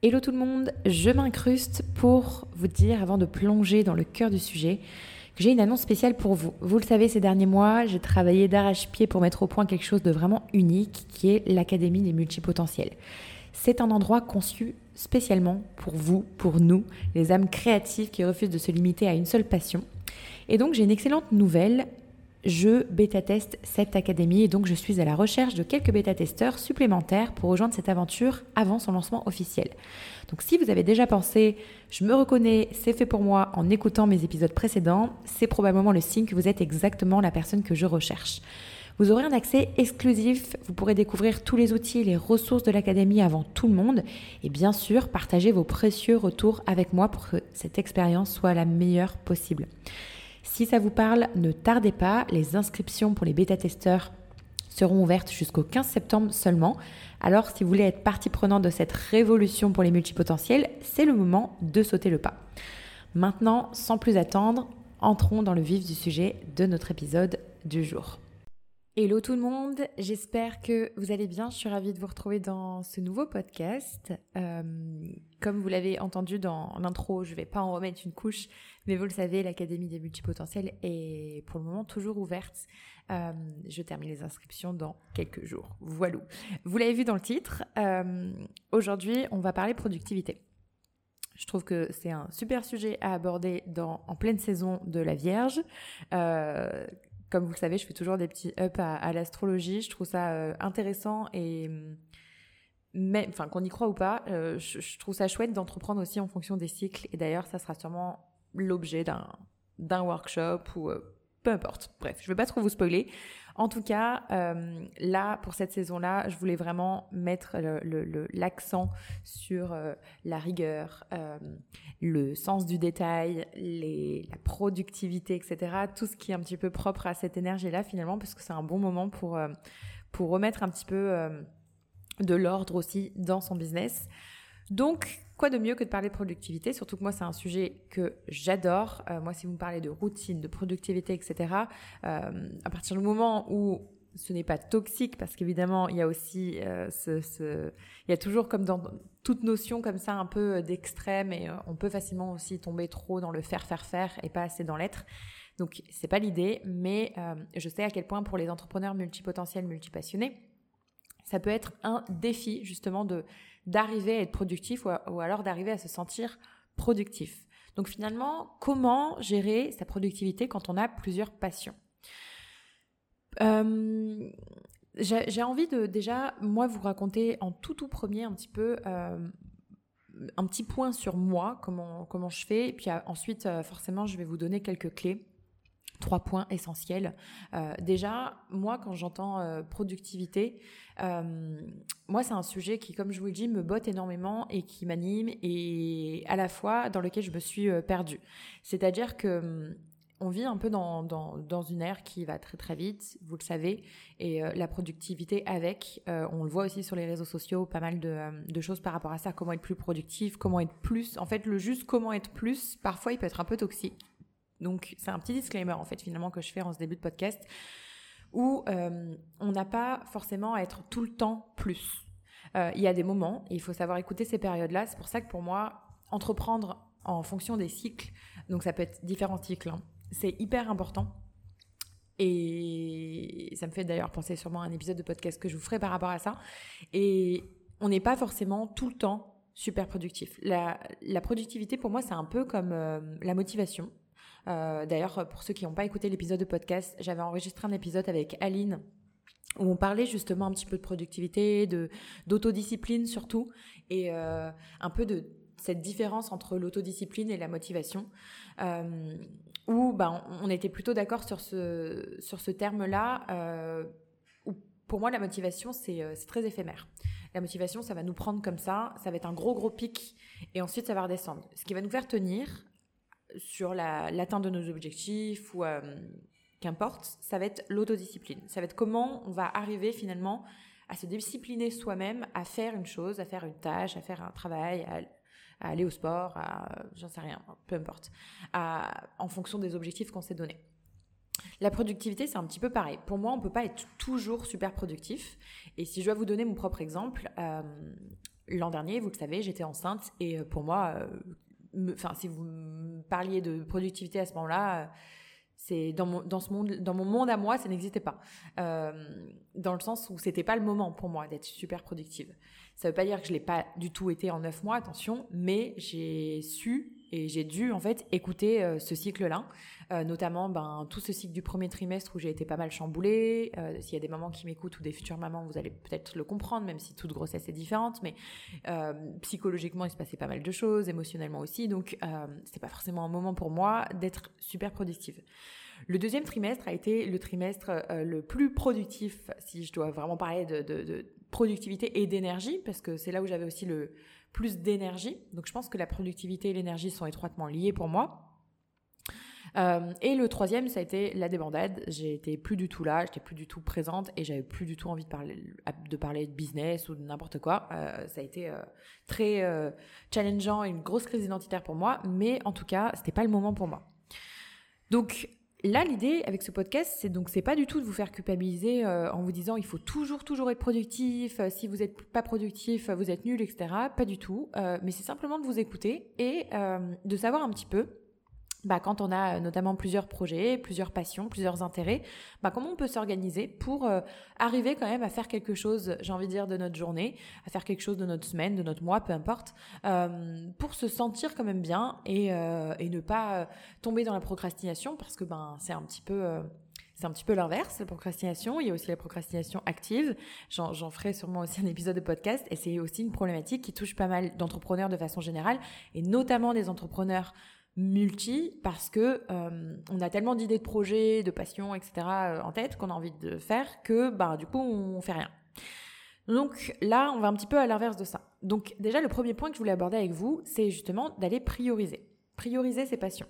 Hello tout le monde, je m'incruste pour vous dire, avant de plonger dans le cœur du sujet, que j'ai une annonce spéciale pour vous. Vous le savez, ces derniers mois, j'ai travaillé d'arrache-pied pour mettre au point quelque chose de vraiment unique, qui est l'Académie des multipotentiels. C'est un endroit conçu spécialement pour vous, pour nous, les âmes créatives qui refusent de se limiter à une seule passion. Et donc j'ai une excellente nouvelle, je bêta-teste cette académie et donc je suis à la recherche de quelques bêta-testeurs supplémentaires pour rejoindre cette aventure avant son lancement officiel. Donc si vous avez déjà pensé, je me reconnais, c'est fait pour moi en écoutant mes épisodes précédents, c'est probablement le signe que vous êtes exactement la personne que je recherche. Vous aurez un accès exclusif, vous pourrez découvrir tous les outils et les ressources de l'académie avant tout le monde et bien sûr partager vos précieux retours avec moi pour que cette expérience soit la meilleure possible. Si ça vous parle, ne tardez pas, les inscriptions pour les bêta-testeurs seront ouvertes jusqu'au 15 septembre seulement. Alors si vous voulez être partie prenante de cette révolution pour les multipotentiels, c'est le moment de sauter le pas. Maintenant, sans plus attendre, entrons dans le vif du sujet de notre épisode du jour. Hello tout le monde, j'espère que vous allez bien. Je suis ravie de vous retrouver dans ce nouveau podcast. Euh, comme vous l'avez entendu dans l'intro, je ne vais pas en remettre une couche, mais vous le savez, l'Académie des multipotentiels est pour le moment toujours ouverte. Euh, je termine les inscriptions dans quelques jours. Voilà. Vous l'avez vu dans le titre. Euh, aujourd'hui, on va parler productivité. Je trouve que c'est un super sujet à aborder en pleine saison de la Vierge. Comme vous le savez, je fais toujours des petits ups à, l'astrologie. Je trouve ça euh, intéressant et mais, enfin qu'on y croit ou pas, euh, je, trouve ça chouette d'entreprendre aussi en fonction des cycles. Et d'ailleurs, ça sera sûrement l'objet d'un d'un workshop ou euh, peu importe. Bref, je ne vais pas trop vous spoiler. En tout cas, euh, là, pour cette saison-là, je voulais vraiment mettre l'accent sur euh, la rigueur, euh, le sens du détail, les, la productivité, etc. Tout ce qui est un petit peu propre à cette énergie-là, finalement, parce que c'est un bon moment pour, pour remettre un petit peu de l'ordre aussi dans son business. Donc, quoi de mieux que de parler de productivité? Surtout que moi, c'est un sujet que j'adore. Euh, moi, si vous me parlez de routine, de productivité, etc., euh, à partir du moment où ce n'est pas toxique, parce qu'évidemment, il y a aussi euh, Il y a toujours, comme dans toute notion comme ça, un peu d'extrême, et on peut facilement aussi tomber trop dans le faire, faire, faire, et pas assez dans l'être. Donc, c'est pas l'idée, mais je sais à quel point pour les entrepreneurs multipotentiels, multipassionnés, ça peut être un défi justement de d'arriver à être productif ou, alors d'arriver à se sentir productif. Donc finalement, comment gérer sa productivité quand on a plusieurs passions? Euh, J'ai envie de déjà, moi, vous raconter en tout tout premier un petit peu... Euh, un petit point sur moi, comment, comment je fais, et puis euh, ensuite, forcément, je vais vous donner quelques clés trois points essentiels. Euh, déjà, moi, quand j'entends euh, productivité, euh, moi, c'est un sujet qui, comme je vous le dis, me botte énormément et qui m'anime et à la fois dans lequel je me suis perdue. C'est-à-dire que hum, on vit un peu dans, dans, une ère qui va très très vite, vous le savez, et la productivité avec, on le voit aussi sur les réseaux sociaux, pas mal de, choses par rapport à ça, comment être plus productif, comment être plus, en fait le juste comment être plus, parfois il peut être un peu toxique. Donc c'est un petit disclaimer en fait finalement que je fais en ce début de podcast où euh, on n'a pas forcément à être tout le temps plus. Euh, il y a des moments et il faut savoir écouter ces périodes-là. C'est pour ça que pour moi, entreprendre en fonction des cycles, donc ça peut être différents cycles, hein, c'est hyper important. Et ça me fait d'ailleurs penser sûrement à un épisode de podcast que je vous ferai par rapport à ça. Et on n'est pas forcément tout le temps super productif. La, productivité, pour moi, c'est un peu comme euh, la motivation. Euh, d'ailleurs, pour ceux qui n'ont pas écouté l'épisode de podcast, j'avais enregistré un épisode avec Aline où on parlait justement un petit peu de productivité, d'autodiscipline surtout, et euh, un peu de cette différence entre l'autodiscipline et la motivation, euh, où ben, on était plutôt d'accord sur ce, sur ce terme-là, pour moi la motivation c'est très éphémère. La motivation ça va nous prendre comme ça, ça va être un gros gros pic, et ensuite ça va redescendre. Ce qui va nous faire tenir, sur l'atteinte de nos objectifs ou euh, qu'importe, ça va être l'autodiscipline. Ça va être comment on va arriver finalement à se discipliner soi-même, à faire une chose, à faire une tâche, à faire un travail, à, aller au sport, à j'en sais rien, peu importe, en fonction des objectifs qu'on s'est donnés. La productivité, c'est un petit peu pareil. Pour moi, on ne peut pas être toujours super productif. Et si je dois vous donner mon propre exemple, euh, l'an dernier, vous le savez, j'étais enceinte et pour moi, enfin, si vous parliez de productivité à ce moment-là, c'est dans mon dans ce monde dans mon monde à moi ça n'existait pas. Euh, dans le sens où c'était pas le moment pour moi d'être super productive. Ça veut pas dire que je l'ai pas du tout été en neuf mois attention mais j'ai su et j'ai dû en fait écouter euh, ce cycle-là, euh, notamment ben tout ce cycle du premier trimestre où j'ai été pas mal chamboulée. Euh, S'il y a des mamans qui m'écoutent ou des futures mamans, vous allez peut-être le comprendre, même si toute grossesse est différente. Mais euh, psychologiquement, il se passait pas mal de choses, émotionnellement aussi. Donc c'était pas forcément un moment pour moi d'être super productive. Le deuxième trimestre a été le trimestre le plus productif, si je dois vraiment parler de, productivité et d'énergie, parce que c'est là où j'avais aussi le plus d'énergie. Donc je pense que la productivité et l'énergie sont étroitement liées pour moi. Euh, et le troisième, ça a été la débandade. J'étais plus du tout là, j'étais plus du tout présente et j'avais plus du tout envie de parler de business ou de n'importe quoi. Euh, ça a été euh, très challengeant une grosse crise identitaire pour moi, mais en tout cas, c'était pas le moment pour moi. Donc Là, l'idée avec ce podcast, c'est donc c'est pas du tout de vous faire culpabiliser en vous disant il faut toujours toujours être productif. Si vous êtes pas productif, vous êtes nul, etc. Pas du tout. Mais c'est simplement de vous écouter et de savoir un petit peu bah, quand on a euh, notamment plusieurs projets, plusieurs passions, plusieurs intérêts, bah, comment on peut s'organiser pour euh, arriver quand même à faire quelque chose, j'ai envie de dire, de notre journée, à faire quelque chose de notre semaine, de notre mois, peu importe, euh, pour se sentir quand même bien et, et ne pas tomber dans la procrastination parce que ben c'est un petit peu c'est un petit peu l'inverse, la procrastination. Il y a aussi la procrastination active. J'en ferai sûrement aussi un épisode de podcast. Et c'est aussi une problématique qui touche pas mal d'entrepreneurs de façon générale, et notamment des entrepreneurs multi parce que euh, on a tellement d'idées de projets, de passions, etc. Euh, en tête qu'on a envie de faire que bah du coup on fait rien. Donc là, on va un petit peu à l'inverse de ça. Donc déjà, le premier point que je voulais aborder avec vous, c'est justement d'aller prioriser. Prioriser ses passions.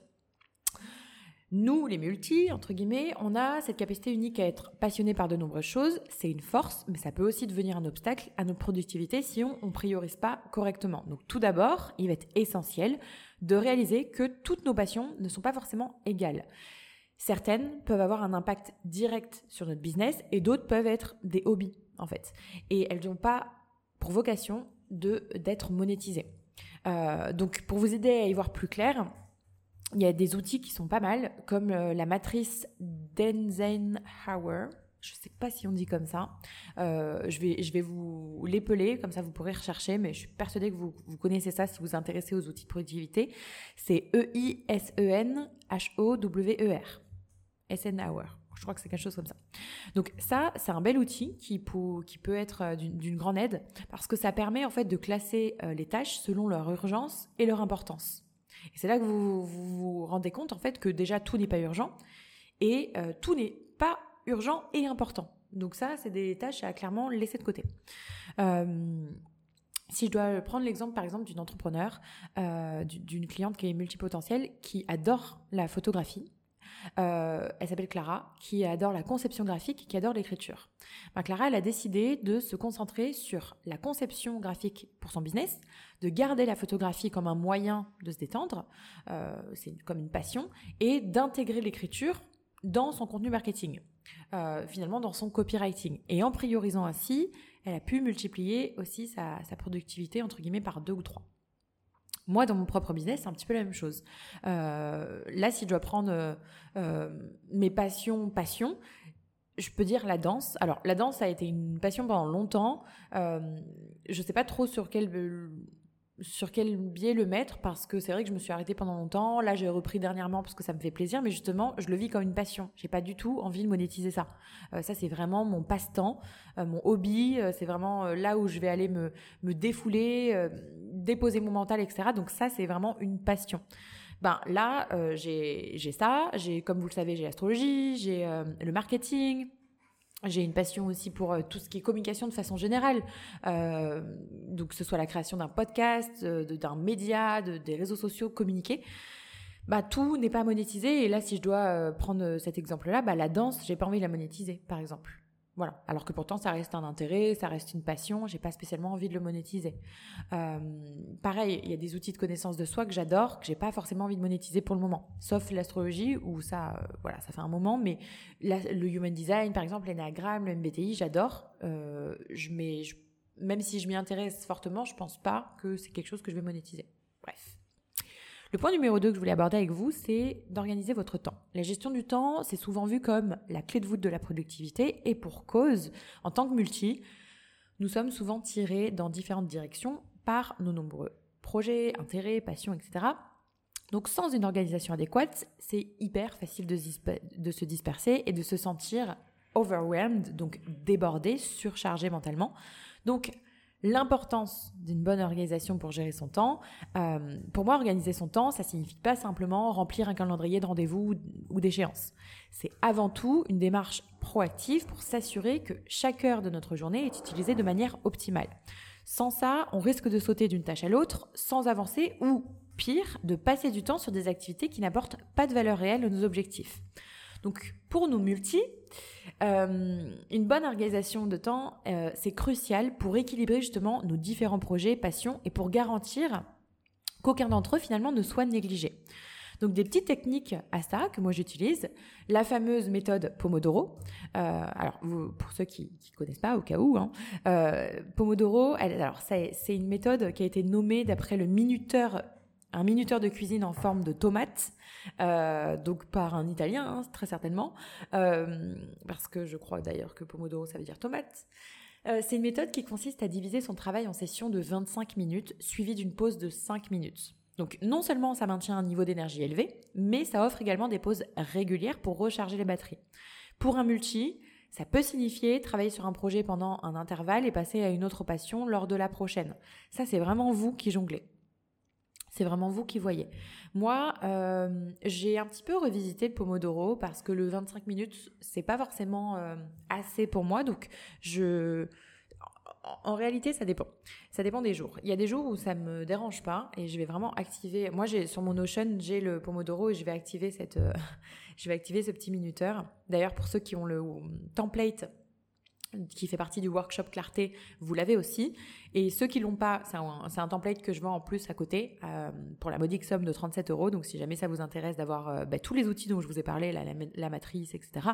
Nous, les multi, entre guillemets, on a cette capacité unique à être passionné par de nombreuses choses. C'est une force, mais ça peut aussi devenir un obstacle à notre productivité si on ne priorise pas correctement. Donc tout d'abord, il va être essentiel de réaliser que toutes nos passions ne sont pas forcément égales. Certaines peuvent avoir un impact direct sur notre business et d'autres peuvent être des hobbies, en fait. Et elles n'ont pas pour vocation d'être monétisées. Euh, donc pour vous aider à y voir plus clair, il y a des outils qui sont pas mal, comme euh, la matrice d'Eisenhower. Je sais pas si on dit comme ça. Euh, je vais, je vais vous l'épeler, comme ça vous pourrez rechercher, mais je suis persuadée que vous, vous connaissez ça si vous vous intéressez aux outils de productivité. C'est E-I-S-E-N-H-O-W-E-R. Eisenhower. Je crois que c'est quelque chose comme ça. Donc ça, c'est un bel outil qui, peut, qui peut être euh, d'une grande aide parce que ça permet en fait de classer les tâches selon leur urgence et leur importance. C'est là que vous, vous, rendez compte en fait que déjà tout n'est pas urgent et euh, tout n'est pas urgent et important. Donc ça, c'est des tâches à clairement laisser de côté. Euh, si je dois prendre l'exemple par exemple d'une entrepreneur, euh, d'une cliente qui est multipotentielle, qui adore la photographie, euh, elle s'appelle Clara, qui adore la conception graphique, qui adore l'écriture. Ben, Clara, elle a décidé de se concentrer sur la conception graphique pour son business, de garder la photographie comme un moyen de se détendre, euh, c'est comme une passion, et d'intégrer l'écriture dans son contenu marketing, euh, finalement dans son copywriting. Et en priorisant ainsi, elle a pu multiplier aussi sa, sa productivité entre guillemets par deux ou trois. Moi, dans mon propre business, c'est un petit peu la même chose. Euh, là, si je dois prendre euh, euh, mes passions, passions, je peux dire la danse. Alors, la danse a été une passion pendant longtemps. Je sais pas trop sur quel sur quel biais le mettre parce que c'est vrai que je me suis arrêtée pendant longtemps. Là, j'ai repris dernièrement parce que ça me fait plaisir, mais justement, je le vis comme une passion. J'ai pas du tout envie de monétiser ça. Euh, ça, c'est vraiment mon passe-temps, euh, mon hobby. Euh, c'est vraiment euh, là où je vais aller me me défouler, déposer mon mental, etc. Donc ça, c'est vraiment une passion. Ben là, j'ai j'ai ça. J'ai, comme vous le savez, j'ai l'astrologie, j'ai le marketing, j'ai une passion aussi pour euh, tout ce qui est communication de façon générale, euh, donc que ce soit la création d'un podcast, euh, d'un média, de, des réseaux sociaux, communiquer. Bah tout n'est pas monétisé et là si je dois euh, prendre cet exemple-là, bah la danse, j'ai pas envie de la monétiser par exemple. Voilà. Alors que pourtant, ça reste un intérêt, ça reste une passion. J'ai pas spécialement envie de le monétiser. Euh, pareil, il y a des outils de connaissance de soi que j'adore, que j'ai pas forcément envie de monétiser pour le moment. Sauf l'astrologie où ça, euh, voilà, ça fait un moment. Mais le human design, par exemple, l'énagramme, le MBTI, j'adore. Euh, je mets, je même si je m'y intéresse fortement, je pense pas que c'est quelque chose que je vais monétiser. Le point numéro 2 que je voulais aborder avec vous, c'est d'organiser votre temps. La gestion du temps, c'est souvent vu comme la clé de voûte de la productivité et pour cause, en tant que multi, nous sommes souvent tirés dans différentes directions par nos nombreux projets, intérêts, passions, etc. Donc sans une organisation adéquate, c'est hyper facile de, de, se disperser et de se sentir overwhelmed, donc débordé, surchargé mentalement. Donc l'importance d'une bonne organisation pour gérer son temps. Euh, pour moi, organiser son temps, ça signifie pas simplement remplir un calendrier de rendez-vous ou d'échéances. C'est avant tout une démarche proactive pour s'assurer que chaque heure de notre journée est utilisée de manière optimale. Sans ça, on risque de sauter d'une tâche à l'autre sans avancer ou, pire, de passer du temps sur des activités qui n'apportent pas de valeur réelle à nos objectifs. Donc pour nous multi, euh, une bonne organisation de temps, euh, c'est crucial pour équilibrer justement nos différents projets, passions et pour garantir qu'aucun d'entre eux finalement ne soit négligé. Donc des petites techniques à ça que moi j'utilise, la fameuse méthode Pomodoro. Euh, alors pour ceux qui ne connaissent pas au cas où, hein, Pomodoro, alors c'est une méthode qui a été nommée d'après le minuteur un minuteur de cuisine en forme de tomate, euh, donc par un Italien hein, très certainement, euh, parce que je crois d'ailleurs que Pomodoro ça veut dire tomate. Euh, c'est une méthode qui consiste à diviser son travail en sessions de 25 minutes, suivies d'une pause de 5 minutes. Donc non seulement ça maintient un niveau d'énergie élevé, mais ça offre également des pauses régulières pour recharger les batteries. Pour un multi, ça peut signifier travailler sur un projet pendant un intervalle et passer à une autre passion lors de la prochaine. Ça, c'est vraiment vous qui jonglez. C'est vraiment vous qui voyez. Moi, euh, j'ai un petit peu revisité le Pomodoro parce que le 25 minutes, c'est pas forcément euh, assez pour moi. Donc, je, en, réalité, ça dépend. Ça dépend des jours. Il y a des jours où ça me dérange pas et je vais vraiment activer. Moi, j'ai sur mon Notion, j'ai le Pomodoro et je vais activer cette, euh, je vais activer ce petit minuteur. D'ailleurs, pour ceux qui ont le template qui fait partie du workshop clarté, vous l'avez aussi. Et ceux qui l'ont pas, c'est un, template que je vends en plus à côté euh, pour la modique somme de 37 euros. Donc si jamais ça vous intéresse d'avoir euh, bah, tous les outils dont je vous ai parlé, la, matrice, etc.,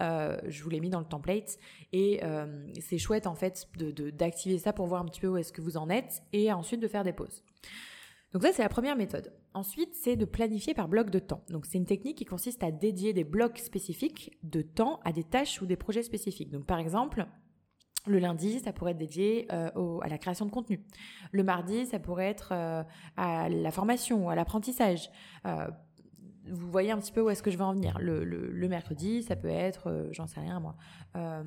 euh, je vous l'ai mis dans le template. Et c'est chouette en fait d'activer de, ça pour voir un petit peu où est-ce que vous en êtes et ensuite de faire des pauses. Donc ça, c'est la première méthode. Ensuite, c'est de planifier par bloc de temps. Donc c'est une technique qui consiste à dédier des blocs spécifiques de temps à des tâches ou des projets spécifiques. Donc par exemple, le lundi, ça pourrait être dédié euh, à la création de contenu. Le mardi, ça pourrait être euh, à la formation ou à l'apprentissage. Euh, vous voyez un petit peu où est-ce que je vais en venir. Le, mercredi, ça peut être, euh, j'en sais rien moi, euh,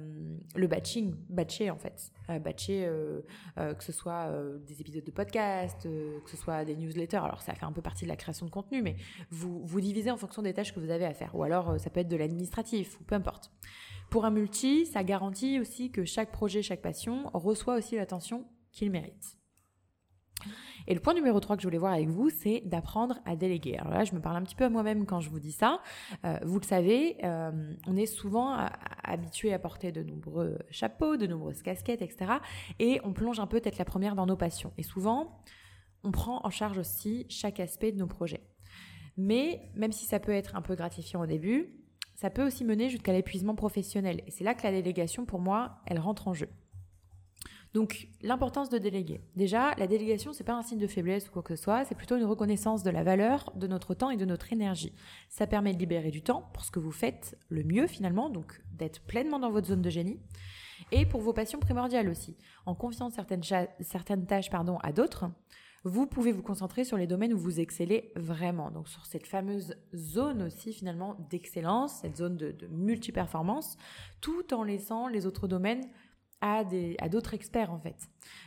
le batching, batcher en fait, euh, batcher euh, que ce soit des épisodes de podcast, que ce soit des newsletters. Alors ça fait un peu partie de la création de contenu, mais vous vous divisez en fonction des tâches que vous avez à faire. Ou alors ça peut être de l'administratif ou peu importe. Pour un multi, ça garantit aussi que chaque projet, chaque passion reçoit aussi l'attention qu'il mérite. Et le point numéro 3 que je voulais voir avec vous, c'est d'apprendre à déléguer. Alors là, je me parle un petit peu à moi-même quand je vous dis ça. Euh, vous le savez, euh, on est souvent habitué à porter de nombreux chapeaux, de nombreuses casquettes, etc. Et on plonge un peu tête la première dans nos passions. Et souvent, on prend en charge aussi chaque aspect de nos projets. Mais même si ça peut être un peu gratifiant au début, ça peut aussi mener jusqu'à l'épuisement professionnel. Et c'est là que la délégation, pour moi, elle rentre en jeu. Donc, l'importance de déléguer. Déjà, la délégation, c'est pas un signe de faiblesse ou quoi que ce soit, c'est plutôt une reconnaissance de la valeur de notre temps et de notre énergie. Ça permet de libérer du temps pour ce que vous faites le mieux finalement, donc d'être pleinement dans votre zone de génie. Et pour vos passions primordiales aussi. En confiant certaines, tâches pardon, à d'autres, vous pouvez vous concentrer sur les domaines où vous excellez vraiment. Donc sur cette fameuse zone aussi finalement d'excellence, cette zone de, de multiperformance, tout en laissant les autres domaines à d'autres experts en fait.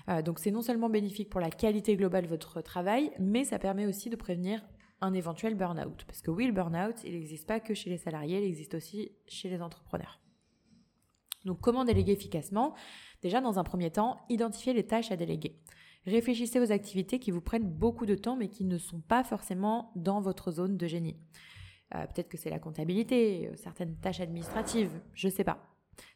Euh, donc c'est non seulement bénéfique pour la qualité globale de votre travail, mais ça permet aussi de prévenir un éventuel burn-out. Parce que oui, le burn-out, il n'existe pas que chez les salariés, il existe aussi chez les entrepreneurs. Donc comment déléguer efficacement? Déjà, dans un premier temps, identifiez les tâches à déléguer. Réfléchissez aux activités qui vous prennent beaucoup de temps mais qui ne sont pas forcément dans votre zone de génie. Euh, Peut-être que c'est la comptabilité, euh, certaines tâches administratives, je sais pas.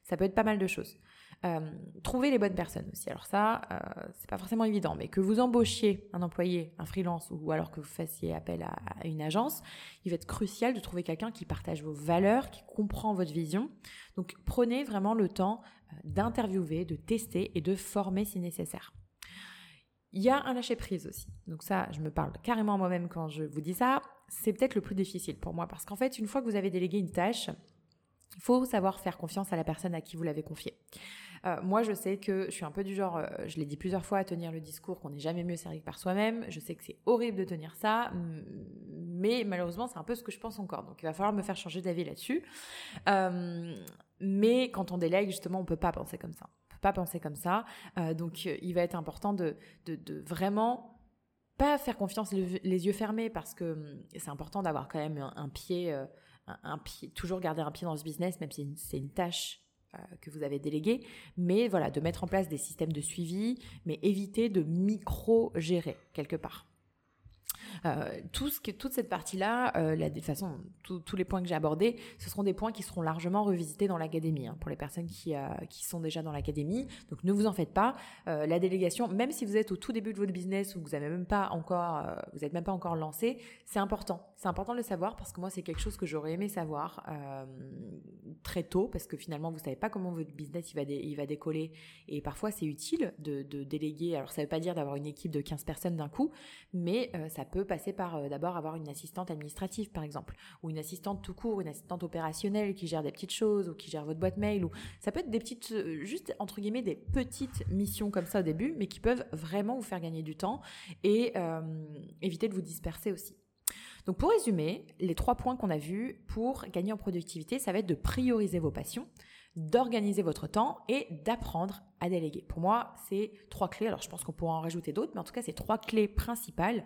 Ça peut être pas mal de choses. Euh, trouvez les bonnes personnes aussi. Alors ça, euh, c'est pas forcément évident, mais que vous embauchiez un employé, un freelance, ou alors que vous fassiez appel à, à une agence, il va être crucial de trouver quelqu'un qui partage vos valeurs, qui comprend votre vision. Donc prenez vraiment le temps euh, d'interviewer, de tester et de former si nécessaire. Il y a un lâcher prise aussi. Donc ça, je me parle carrément moi-même quand je vous dis ça. C'est peut-être le plus difficile pour moi parce qu'en fait, une fois que vous avez délégué une tâche, il faut savoir faire confiance à la personne à qui vous l'avez confiée. Euh, moi, je sais que je suis un peu du genre, euh, je l'ai dit plusieurs fois, à tenir le discours qu'on n'est jamais mieux servi que par soi-même. Je sais que c'est horrible de tenir ça, mais malheureusement, c'est un peu ce que je pense encore. Donc, il va falloir me faire changer d'avis là-dessus. Euh, mais quand on délègue, justement, on peut pas penser comme ça. On peut pas penser comme ça. Donc, il va être important de, de, de vraiment pas faire confiance les, yeux fermés parce que hum, c'est important d'avoir quand même un, pied, un, pied, toujours garder un pied dans ce business, même si c'est une tâche que vous avez déléguée, mais voilà, de mettre en place des systèmes de suivi, mais éviter de micro-gérer quelque part. Euh, tout ce que, toute cette partie-là, euh, de façon, tous les points que j'ai abordés, ce seront des points qui seront largement revisités dans l'académie, hein, pour les personnes qui, euh, qui sont déjà dans l'académie. Donc ne vous en faites pas. Euh, la délégation, même si vous êtes au tout début de votre business ou vous n'avez même pas encore, vous êtes même pas encore lancé, c'est important. C'est important de le savoir parce que moi c'est quelque chose que j'aurais aimé savoir très tôt parce que finalement vous savez pas comment votre business il va, il va décoller et parfois c'est utile de, déléguer. Alors ça veut pas dire d'avoir une équipe de 15 personnes d'un coup, mais ça peut passer par euh, d'abord avoir une assistante administrative par exemple, ou une assistante tout court, une assistante opérationnelle qui gère des petites choses ou qui gère votre boîte mail ou ça peut être des petites euh, juste entre guillemets des petites missions comme ça au début, mais qui peuvent vraiment vous faire gagner du temps et euh, éviter de vous disperser aussi. Donc pour résumer, les trois points qu'on a vus pour gagner en productivité, ça va être de prioriser vos passions, d'organiser votre temps et d'apprendre à déléguer. Pour moi, c'est trois clés. Alors je pense qu'on pourra en rajouter d'autres, mais en tout cas, c'est trois clés principales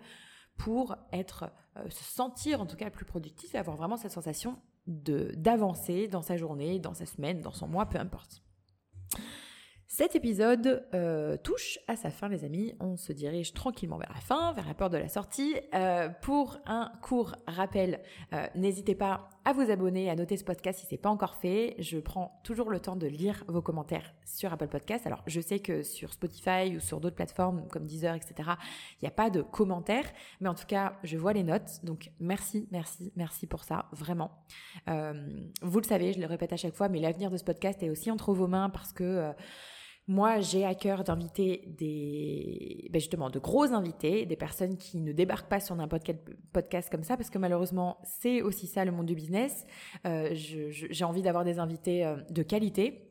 pour être, euh, se sentir en tout cas plus productif et avoir vraiment cette sensation de d'avancer dans sa journée, dans sa semaine, dans son mois, peu importe. Cet épisode euh, touche à sa fin, les amis. On se dirige tranquillement vers la fin, vers la porte de la sortie. Euh, pour un court rappel, n'hésitez pas à vous abonner, à noter ce podcast si c'est pas encore fait. Je prends toujours le temps de lire vos commentaires sur Apple Podcast. Alors, je sais que sur Spotify ou sur d'autres plateformes comme Deezer, etc., il n'y a pas de commentaires, mais en tout cas, je vois les notes. Donc, merci, merci, merci pour ça, vraiment. vous le savez, je le répète à chaque fois, mais l'avenir de ce podcast est aussi entre vos mains parce que moi, j'ai à cœur d'inviter des, ben justement, de gros invités, des personnes qui ne débarquent pas sur quel podcast comme ça, parce que malheureusement, c'est aussi ça le monde du business. Euh, j'ai envie d'avoir des invités euh, de qualité.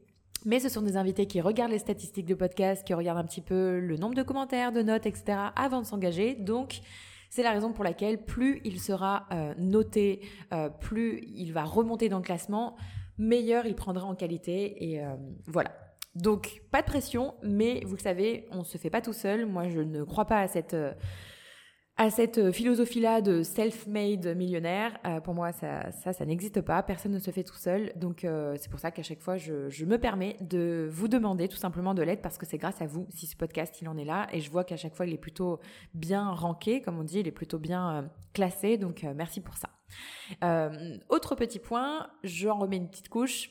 Mais ce sont des invités qui regardent les statistiques de podcast, qui regardent un petit peu le nombre de commentaires, de notes, etc. avant de s'engager. Donc, c'est la raison pour laquelle plus il sera euh, noté, plus il va remonter dans le classement, meilleur il prendra en qualité. Et voilà. Donc, pas de pression, mais vous le savez, on se fait pas tout seul. Moi, je ne crois pas à cette euh, euh, philosophie-là de self-made millionnaire. Euh, pour moi, ça, ça, n'existe pas. Personne ne se fait tout seul. Donc, c'est pour ça qu'à chaque fois, je, je, me permets de vous demander tout simplement de l'aide parce que c'est grâce à vous si ce podcast, il en est là. Et je vois qu'à chaque fois, il est plutôt bien ranké, comme on dit, il est plutôt bien classé. Donc, merci pour ça. autre petit point, j'en remets une petite couche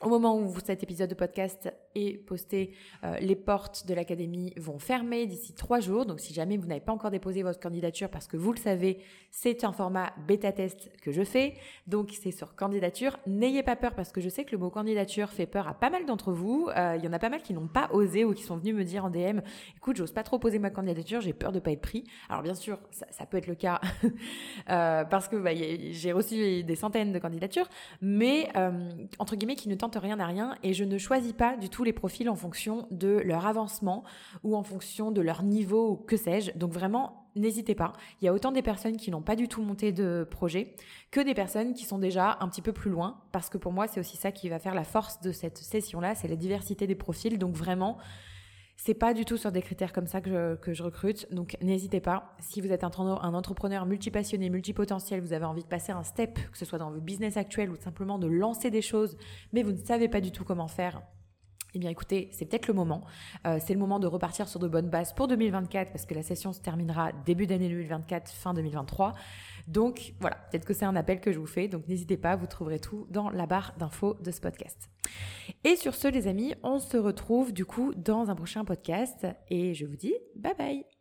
au moment où cet épisode de podcast est posté, euh, les portes de l'académie vont fermer d'ici trois jours. Donc si jamais vous n'avez pas encore déposé votre candidature, parce que vous le savez, c'est un format bêta test que je fais. Donc c'est sur candidature. N'ayez pas peur parce que je sais que le mot candidature fait peur à pas mal d'entre vous. Euh, il y en a pas mal qui n'ont pas osé ou qui sont venus me dire en DM, écoute, j'ose pas trop poser ma candidature, j'ai peur de pas être pris. Alors bien sûr, ça, peut être le cas euh, parce que bah, j'ai reçu des centaines de candidatures, mais entre guillemets qui ne tentent rien à rien et je ne choisis pas du tout les profils en fonction de leur avancement ou en fonction de leur niveau que sais-je. Donc vraiment, n'hésitez pas. Il y a autant des personnes qui n'ont pas du tout monté de projet que des personnes qui sont déjà un petit peu plus loin parce que pour moi, c'est aussi ça qui va faire la force de cette session-là, c'est la diversité des profils. Donc vraiment, c'est pas du tout sur des critères comme ça que je, que je recrute. Donc n'hésitez pas. Si vous êtes un, un entrepreneur multipassionné, multipotentiel, vous avez envie de passer un step, que ce soit dans votre business actuel ou simplement de lancer des choses, mais vous ne savez pas du tout comment faire, eh bien écoutez, c'est peut-être le moment. Euh, c'est le moment de repartir sur de bonnes bases pour 2024 parce que la session se terminera début d'année 2024, fin 2023. Donc voilà, peut-être que c'est un appel que je vous fais. Donc n'hésitez pas, vous trouverez tout dans la barre d'infos de ce podcast. Et sur ce les amis, on se retrouve du coup dans un prochain podcast et je vous dis bye bye